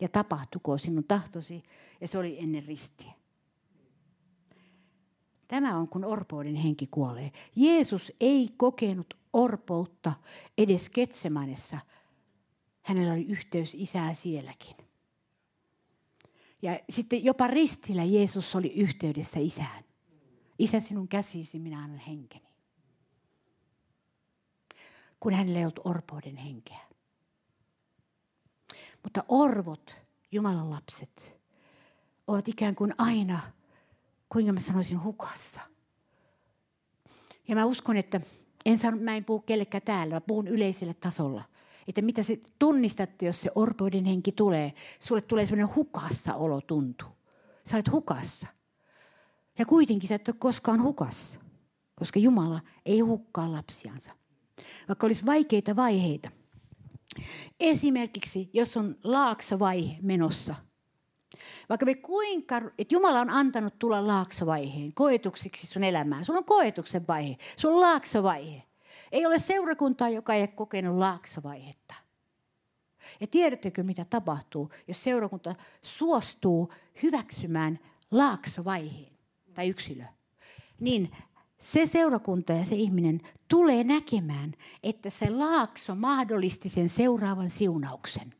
Ja tapahtuko sinun tahtosi, ja se oli ennen ristiä. Tämä on, kun orpouden henki kuolee. Jeesus ei kokenut orpoutta edes Ketsemanessa. Hänellä oli yhteys isää sielläkin. Ja sitten jopa ristillä Jeesus oli yhteydessä isään. Isä, sinun käsisi minä annan henkeni. Kun hänellä ei ollut orpouden henkeä. Mutta orvot, Jumalan lapset, ovat ikään kuin aina, kuinka mä sanoisin, hukassa. Ja mä uskon, että en sano, mä en puhu kellekään täällä, mä puhun yleisellä tasolla – että mitä se tunnistatte, jos se orpoiden henki tulee. Sulle tulee sellainen hukassa olo tuntuu. Sä olet hukassa. Ja kuitenkin sä et ole koskaan hukassa, koska Jumala ei hukkaa lapsiansa. Vaikka olisi vaikeita vaiheita. Esimerkiksi, jos on laaksovaihe menossa. Vaikka me kuinka, että Jumala on antanut tulla laaksovaiheen koetuksiksi sun elämään. Sulla on koetuksen vaihe, sulla on laaksovaihe. Ei ole seurakuntaa, joka ei ole kokenut laaksovaihetta. Ja tiedättekö, mitä tapahtuu, jos seurakunta suostuu hyväksymään laaksovaiheen tai yksilö? Niin se seurakunta ja se ihminen tulee näkemään, että se laakso mahdollisti sen seuraavan siunauksen,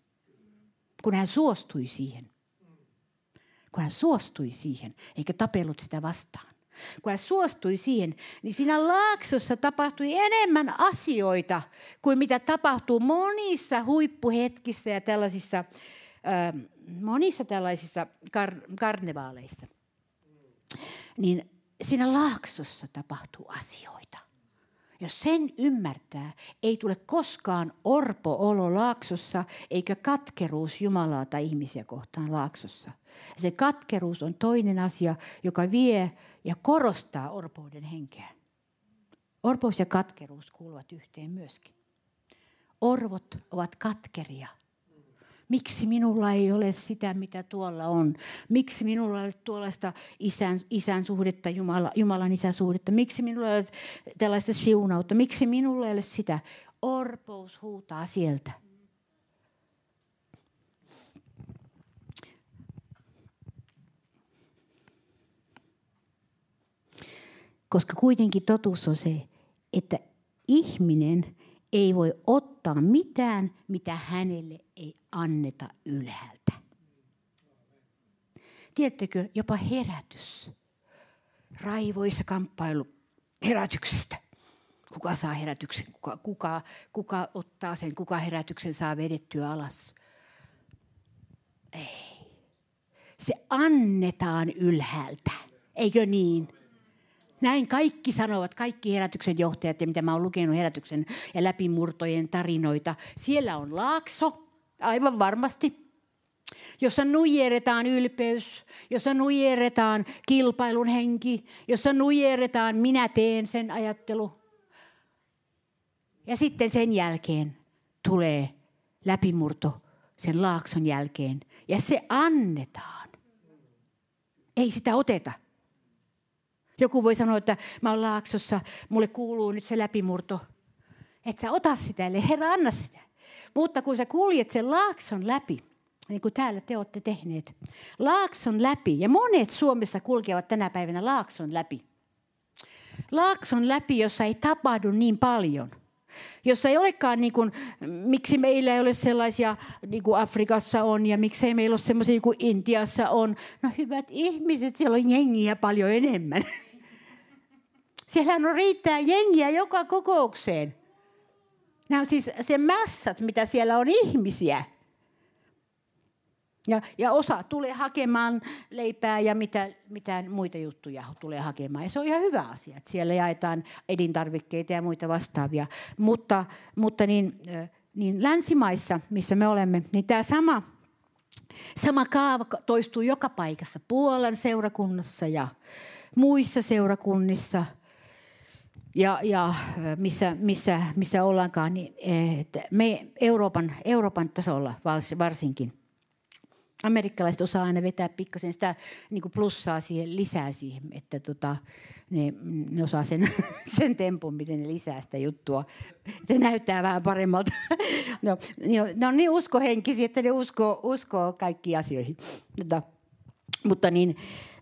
kun hän suostui siihen. Kun hän suostui siihen, eikä tapellut sitä vastaan. Kun hän suostui siihen, niin siinä laaksossa tapahtui enemmän asioita kuin mitä tapahtuu monissa huippuhetkissä ja tällaisissa, äh, monissa tällaisissa kar- karnevaaleissa. Niin siinä laaksossa tapahtuu asioita. Jos sen ymmärtää, ei tule koskaan orpo-olo laaksossa eikä katkeruus Jumalaa tai ihmisiä kohtaan laaksossa. Se katkeruus on toinen asia, joka vie ja korostaa orpouden henkeä. Orpous ja katkeruus kuuluvat yhteen myöskin. Orvot ovat katkeria – Miksi minulla ei ole sitä, mitä tuolla on? Miksi minulla ei ole tuollaista isän, isän suhdetta, Jumala, Jumalan isäsuhdetta? Miksi minulla ei ole tällaista siunautta? Miksi minulla ei ole sitä? Orpous huutaa sieltä. Koska kuitenkin totuus on se, että ihminen ei voi ottaa mitään, mitä hänelle ei anneta ylhäältä. Tiedättekö, jopa herätys. Raivoissa kamppailu herätyksestä. Kuka saa herätyksen, kuka, kuka, kuka ottaa sen, kuka herätyksen saa vedettyä alas. Ei. Se annetaan ylhäältä, eikö niin? Näin kaikki sanovat, kaikki herätyksen johtajat ja mitä mä oon lukenut herätyksen ja läpimurtojen tarinoita. Siellä on laakso, aivan varmasti, jossa nujeretaan ylpeys, jossa nujeretaan kilpailun henki, jossa nujeretaan minä teen sen ajattelu. Ja sitten sen jälkeen tulee läpimurto sen laakson jälkeen ja se annetaan. Ei sitä oteta. Joku voi sanoa, että mä oon laaksossa, mulle kuuluu nyt se läpimurto. Et sä ota sitä, eli Herra anna sitä. Mutta kun sä kuljet sen laakson läpi, niin kuin täällä te olette tehneet, laakson läpi, ja monet Suomessa kulkevat tänä päivänä laakson läpi. Laakson läpi, jossa ei tapahdu niin paljon. Jossa ei olekaan, niin kuin, miksi meillä ei ole sellaisia, niin kuin Afrikassa on, ja miksei meillä ole sellaisia kuin Intiassa on. No hyvät ihmiset, siellä on jengiä paljon enemmän. [laughs] Siellä on riittää jengiä joka kokoukseen. Nämä on siis se massat, mitä siellä on ihmisiä. Ja, ja osa tulee hakemaan leipää ja mitä, mitä muita juttuja tulee hakemaan. Ja se on ihan hyvä asia, että siellä jaetaan elintarvikkeita ja muita vastaavia. Mutta, mutta niin, niin länsimaissa, missä me olemme, niin tämä sama, sama kaava toistuu joka paikassa. Puolan seurakunnassa ja muissa seurakunnissa – ja, ja missä, missä, missä ollaankaan, niin että me Euroopan, Euroopan tasolla varsinkin, amerikkalaiset osaa aina vetää pikkasen sitä niin kuin plussaa siihen, lisää siihen, että tota, ne, ne osaa sen, [laughs] sen tempun, miten ne lisää sitä juttua. Se näyttää vähän paremmalta. [laughs] No, ne on niin uskohenkisiä, että ne uskoo, uskoo kaikkiin asioihin. Mutta, mutta niin,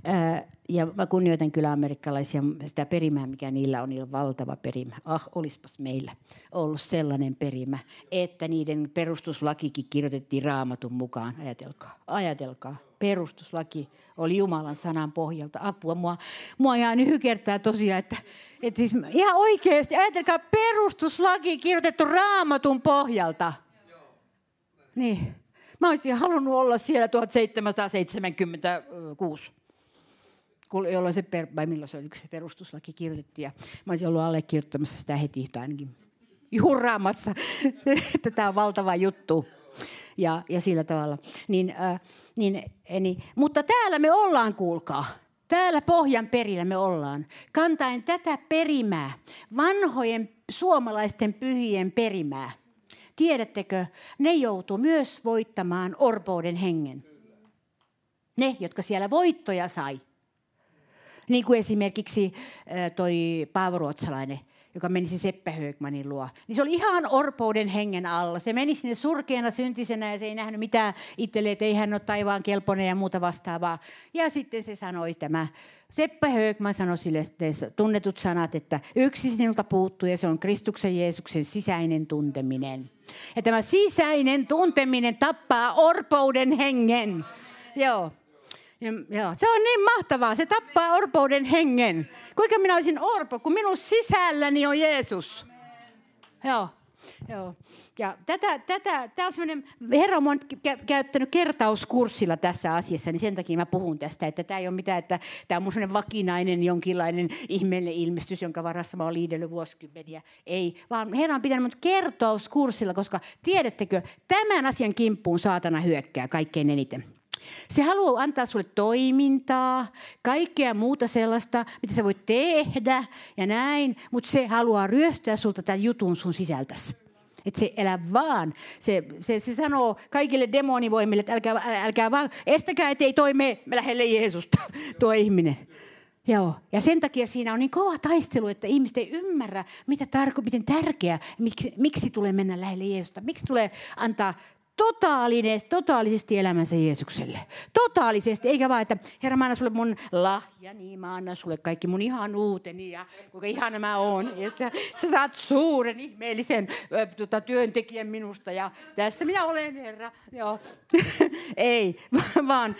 ää, ja mä kunnioitan kyllä amerikkalaisia, sitä perimää, mikä niillä on, niillä on valtava perimä. Ah, olispas meillä ollut sellainen perimä, että niiden perustuslakikin kirjoitettiin raamatun mukaan. Ajatelkaa, ajatelkaa. Perustuslaki oli Jumalan sanan pohjalta. Apua, mua, mua ihan hykertää tosiaan, että, että siis ihan oikeasti, ajatelkaa, perustuslaki kirjoitettu raamatun pohjalta. Niin. Mä olisin halunnut olla siellä 1776 jolloin se, per, vai milloin se, oli, se perustuslaki kirjoitettiin. Ja mä olisin ollut allekirjoittamassa sitä heti, tai ainakin jurraamassa, [laughs] että tämä on valtava juttu. Ja, ja sillä tavalla. Niin, äh, niin, niin, mutta täällä me ollaan, kuulkaa. Täällä pohjan perillä me ollaan, kantaen tätä perimää, vanhojen suomalaisten pyhien perimää. Tiedättekö, ne joutuu myös voittamaan orpouden hengen. Ne, jotka siellä voittoja sai. Niin kuin esimerkiksi toi Paavo Ruotsalainen. Joka menisi Seppä Högmanin luo. Niin se oli ihan orpouden hengen alla. Se meni sinne surkeana syntisenä ja se ei nähnyt mitään itselleen, että ei hän ole taivaan kelpoinen ja muuta vastaavaa. Ja sitten se sanoi tämä, Seppä Högman sanoi sille tunnetut sanat, että yksi sinulta puuttuu ja se on Kristuksen Jeesuksen sisäinen tunteminen. Ja tämä sisäinen tunteminen tappaa orpouden hengen. Joo. Ja, joo. Se on niin mahtavaa. Se tappaa orpouden hengen. Kuinka minä olisin orpo, kun minun sisälläni on Jeesus. Joo. Joo. Ja tätä, tätä, tämä on sellainen, Herra on käyttänyt kertauskurssilla tässä asiassa, niin sen takia mä puhun tästä, että tämä ei ole mitään, että tämä on sellainen vakinainen jonkinlainen ihmeellinen ilmestys, jonka varassa mä olen liidellyt vuosikymmeniä. Ei, vaan Herra on pitänyt mut kertauskurssilla, koska tiedättekö, tämän asian kimppuun saatana hyökkää kaikkein eniten. Se haluaa antaa sulle toimintaa, kaikkea muuta sellaista, mitä sä voit tehdä ja näin, mutta se haluaa ryöstää sulta tämän jutun sun sisältäsi. Että se elä vaan. Se, se, se sanoo kaikille demonivoimille, että älkää, älkää vaan, estäkää, ettei toime lähelle Jeesusta, [laughs] tuo ihminen. Joo. Ja sen takia siinä on niin kova taistelu, että ihmiset ei ymmärrä, mitä tarko, miten tärkeää, miksi, miksi tulee mennä lähelle Jeesusta. Miksi tulee antaa totaalisesti, totaalisesti elämänsä Jeesukselle. Totaalisesti, eikä vaan, että Herra, mä annan sulle mun lahja, niin mä annan sulle kaikki mun ihan uuteni ja kuinka ihana mä oon. Ja sä, sä saat suuren ihmeellisen ö, tota, työntekijän minusta ja tässä minä olen, Herra. Joo. [laughs] Ei, vaan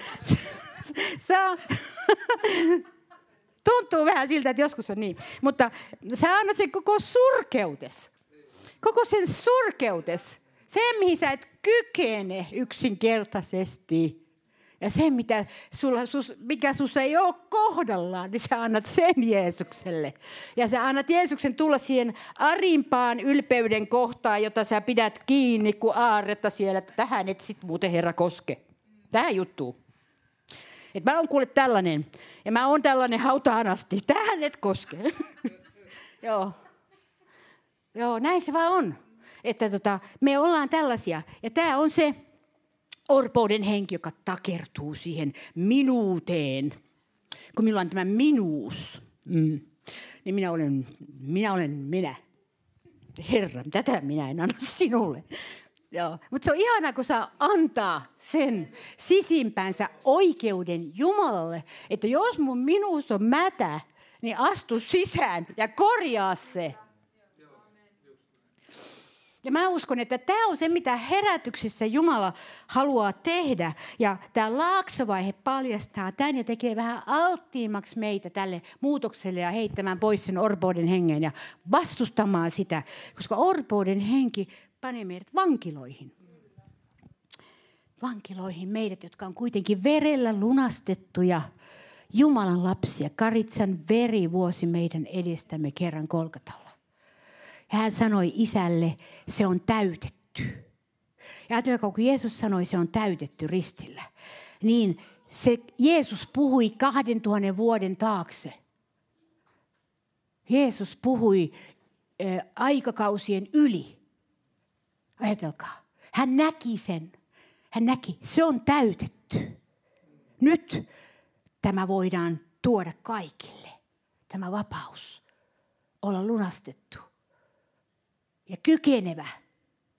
sä, [laughs] tuntuu vähän siltä, että joskus on niin. Mutta sä annat sen koko surkeutes. Koko sen surkeutes se, mihin sä et kykene yksinkertaisesti. Ja se, mitä sulla, mikä sussa ei ole kohdallaan, niin sä annat sen Jeesukselle. Ja sä annat Jeesuksen tulla siihen arimpaan ylpeyden kohtaan, jota sä pidät kiinni kuin aarretta siellä, tähän et sit muuten Herra koske. Tähän juttuun. Et mä oon kuule tällainen, ja mä oon tällainen hautaan asti. Tähän et koske. [laughs] Joo. Joo, näin se vaan on että tota, me ollaan tällaisia. Ja tämä on se orpouden henki, joka takertuu siihen minuuteen. Kun minulla on tämä minuus, mm, niin minä olen, minä olen minä. Herra, tätä minä en anna [laughs] sinulle. Joo. Mutta se on ihanaa, kun saa antaa sen sisimpänsä oikeuden Jumalalle, että jos mun minuus on mätä, niin astu sisään ja korjaa se. Ja mä uskon, että tämä on se, mitä herätyksissä Jumala haluaa tehdä. Ja tämä laaksovaihe paljastaa tämän ja tekee vähän alttiimmaksi meitä tälle muutokselle ja heittämään pois sen orpouden hengen ja vastustamaan sitä. Koska orpouden henki panee meidät vankiloihin. Vankiloihin meidät, jotka on kuitenkin verellä lunastettuja Jumalan lapsia. Karitsan veri vuosi meidän edestämme kerran kolkatalla. Hän sanoi isälle, se on täytetty. Ja ajatelkaa, kun Jeesus sanoi, se on täytetty ristillä, niin se Jeesus puhui kahden tuhannen vuoden taakse. Jeesus puhui ä, aikakausien yli. Ajatelkaa. Hän näki sen. Hän näki, se on täytetty. Nyt tämä voidaan tuoda kaikille. Tämä vapaus. Olla lunastettu ja kykenevä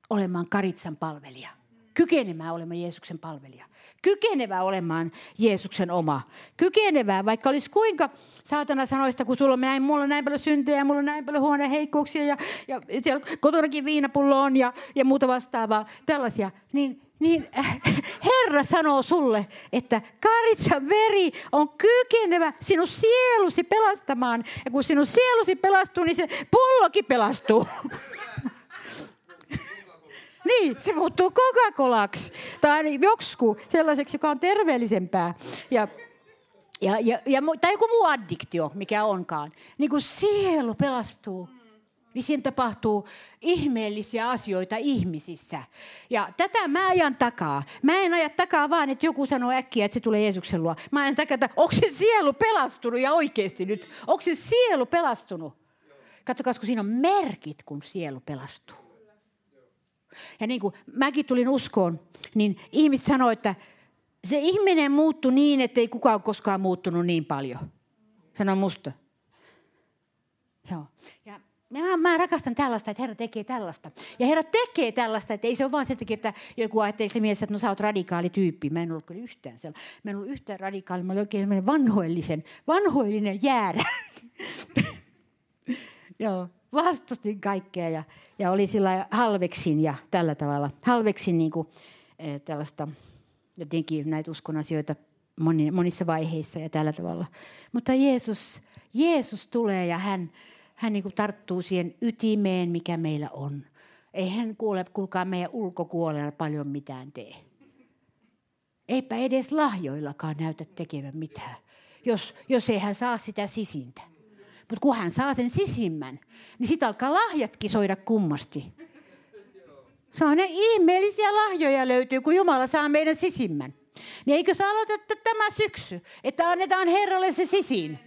olemaan Karitsan palvelija. Kykenevä olemaan Jeesuksen palvelija. Kykenevä olemaan Jeesuksen oma. Kykenevä, vaikka olisi kuinka saatana sanoista, kun sulla on näin, mulla on näin paljon syntejä, mulla on näin paljon huoneen heikkouksia ja, ja siellä kotonakin viinapullo on ja, ja muuta vastaavaa, tällaisia, niin niin äh, [laughs] Herra sanoo sulle, että Karitsan veri on kykenevä sinun sielusi pelastamaan. Ja kun sinun sielusi pelastuu, niin se pullokin pelastuu. [laughs] niin, se muuttuu Coca-Colaksi tai joksku sellaiseksi, joka on terveellisempää. Ja ja, ja, ja, tai joku muu addiktio, mikä onkaan. Niin kun sielu pelastuu, niin siinä tapahtuu ihmeellisiä asioita ihmisissä. Ja tätä mä ajan takaa. Mä en aja takaa vaan, että joku sanoo äkkiä, että se tulee Jeesuksen luo. Mä ajan takaa, että onko se sielu pelastunut ja oikeasti nyt? Onko se sielu pelastunut? Katsokaa, kun siinä on merkit, kun sielu pelastuu. Ja niin kuin mäkin tulin uskoon, niin ihmiset sanoivat, että se ihminen muuttui niin, että ei kukaan koskaan muuttunut niin paljon. Sano musta. Joo. Ja Mä, mä rakastan tällaista, että Herra tekee tällaista. Ja Herra tekee tällaista, että ei se ole vaan sen takia, että joku ajattelee se mielessä, että no sä oot radikaali tyyppi. Mä en ollut kyllä yhtään siellä. Mä en ollut yhtään radikaali, mä olin oikein vanhoillisen, vanhoillinen jäärä. [laughs] Joo, vastustin kaikkea ja, ja oli sillä halveksin ja tällä tavalla. Halveksin niin kuin, eh, tällaista jotenkin näitä uskon asioita moni, monissa vaiheissa ja tällä tavalla. Mutta Jeesus, Jeesus tulee ja hän, hän niin kuin tarttuu siihen ytimeen, mikä meillä on. Ei hän kuule, kuulkaa meidän ulkokuolella paljon mitään tee. Eipä edes lahjoillakaan näytä tekevän mitään, jos, jos ei hän saa sitä sisintä. Mutta kun hän saa sen sisimmän, niin sitten alkaa lahjatkin soida kummasti. Se on ne ihmeellisiä lahjoja löytyy, kun Jumala saa meidän sisimmän. Niin eikö sä aloitetta tämä syksy, että annetaan Herralle se sisin?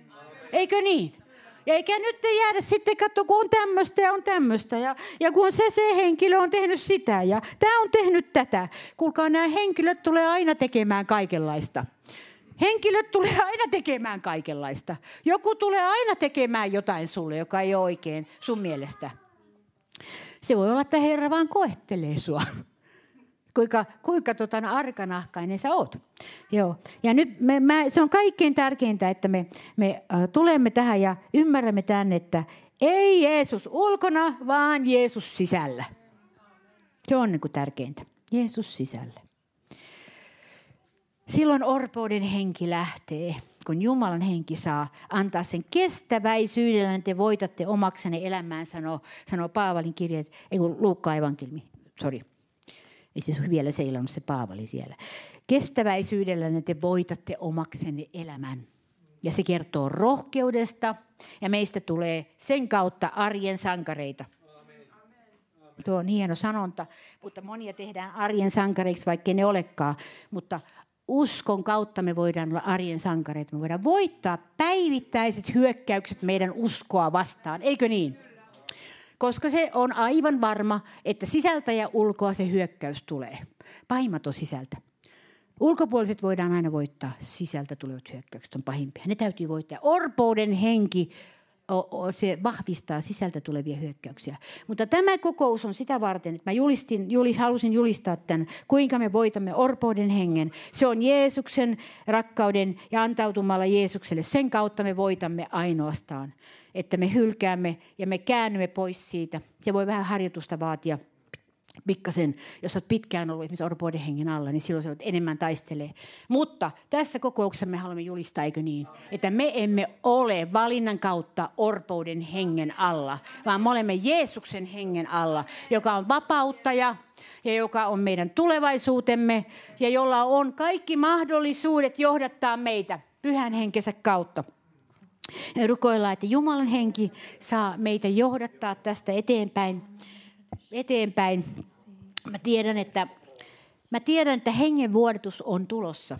Eikö niin? Ja eikä nyt jäädä sitten, katso, kun on tämmöistä ja on tämmöistä. Ja, ja kun se, se henkilö on tehnyt sitä ja tämä on tehnyt tätä. Kuulkaa, nämä henkilöt tulee aina tekemään kaikenlaista. Henkilöt tulee aina tekemään kaikenlaista. Joku tulee aina tekemään jotain sulle, joka ei ole oikein sun mielestä. Se voi olla, että Herra vaan koettelee sua. Kuinka, kuinka tota, arkanahkainen sä oot. Joo. Ja nyt me, mä, se on kaikkein tärkeintä, että me, me äh, tulemme tähän ja ymmärrämme tämän, että ei Jeesus ulkona, vaan Jeesus sisällä. Se on niin kuin tärkeintä. Jeesus sisällä. Silloin orpouden henki lähtee, kun Jumalan henki saa antaa sen kestäväisyydellä, että te voitatte omaksenne elämään, sanoo, sanoo Paavalin kirjeet, ei kun Luukka evankeliumi, sori. Ei se vielä seilannut se Paavali siellä. Kestäväisyydellä te voitatte omaksenne elämän. Ja se kertoo rohkeudesta ja meistä tulee sen kautta arjen sankareita. Tuo on hieno sanonta, mutta monia tehdään arjen sankareiksi, vaikka ne olekaan. Mutta uskon kautta me voidaan olla arjen sankareita. Me voidaan voittaa päivittäiset hyökkäykset meidän uskoa vastaan, eikö niin? Koska se on aivan varma, että sisältä ja ulkoa se hyökkäys tulee. Pahimmat on sisältä. Ulkopuoliset voidaan aina voittaa, sisältä tulevat hyökkäykset on pahimpia. Ne täytyy voittaa. Orpouden henki se vahvistaa sisältä tulevia hyökkäyksiä. Mutta tämä kokous on sitä varten, että mä julistin, julis, halusin julistaa tämän, kuinka me voitamme orpouden hengen. Se on Jeesuksen rakkauden ja antautumalla Jeesukselle. Sen kautta me voitamme ainoastaan, että me hylkäämme ja me käännymme pois siitä. Se voi vähän harjoitusta vaatia pikkasen, jos olet pitkään ollut esimerkiksi orpoiden hengen alla, niin silloin se enemmän taistelee. Mutta tässä kokouksessa me haluamme julistaa, eikö niin, että me emme ole valinnan kautta orpouden hengen alla, vaan me olemme Jeesuksen hengen alla, joka on vapauttaja ja joka on meidän tulevaisuutemme ja jolla on kaikki mahdollisuudet johdattaa meitä pyhän henkensä kautta. Ja rukoillaan, että Jumalan henki saa meitä johdattaa tästä eteenpäin eteenpäin. Mä tiedän, että, mä tiedän, että hengenvuodatus on tulossa.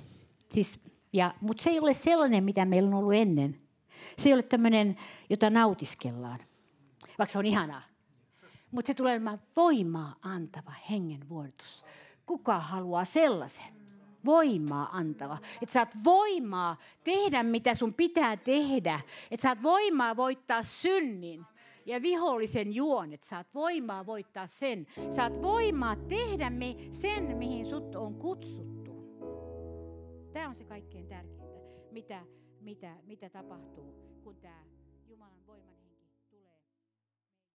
Siis, ja, mutta se ei ole sellainen, mitä meillä on ollut ennen. Se ei ole tämmöinen, jota nautiskellaan, vaikka se on ihanaa. Mutta se tulee olemaan voimaa antava hengenvuodatus. Kuka haluaa sellaisen? voimaa antava. Että saat voimaa tehdä, mitä sun pitää tehdä. Että saat voimaa voittaa synnin ja vihollisen juonet. Saat voimaa voittaa sen. Saat voimaa tehdä me sen, mihin sut on kutsuttu. Tämä on se kaikkein tärkeintä, mitä, mitä, mitä tapahtuu, kun tämä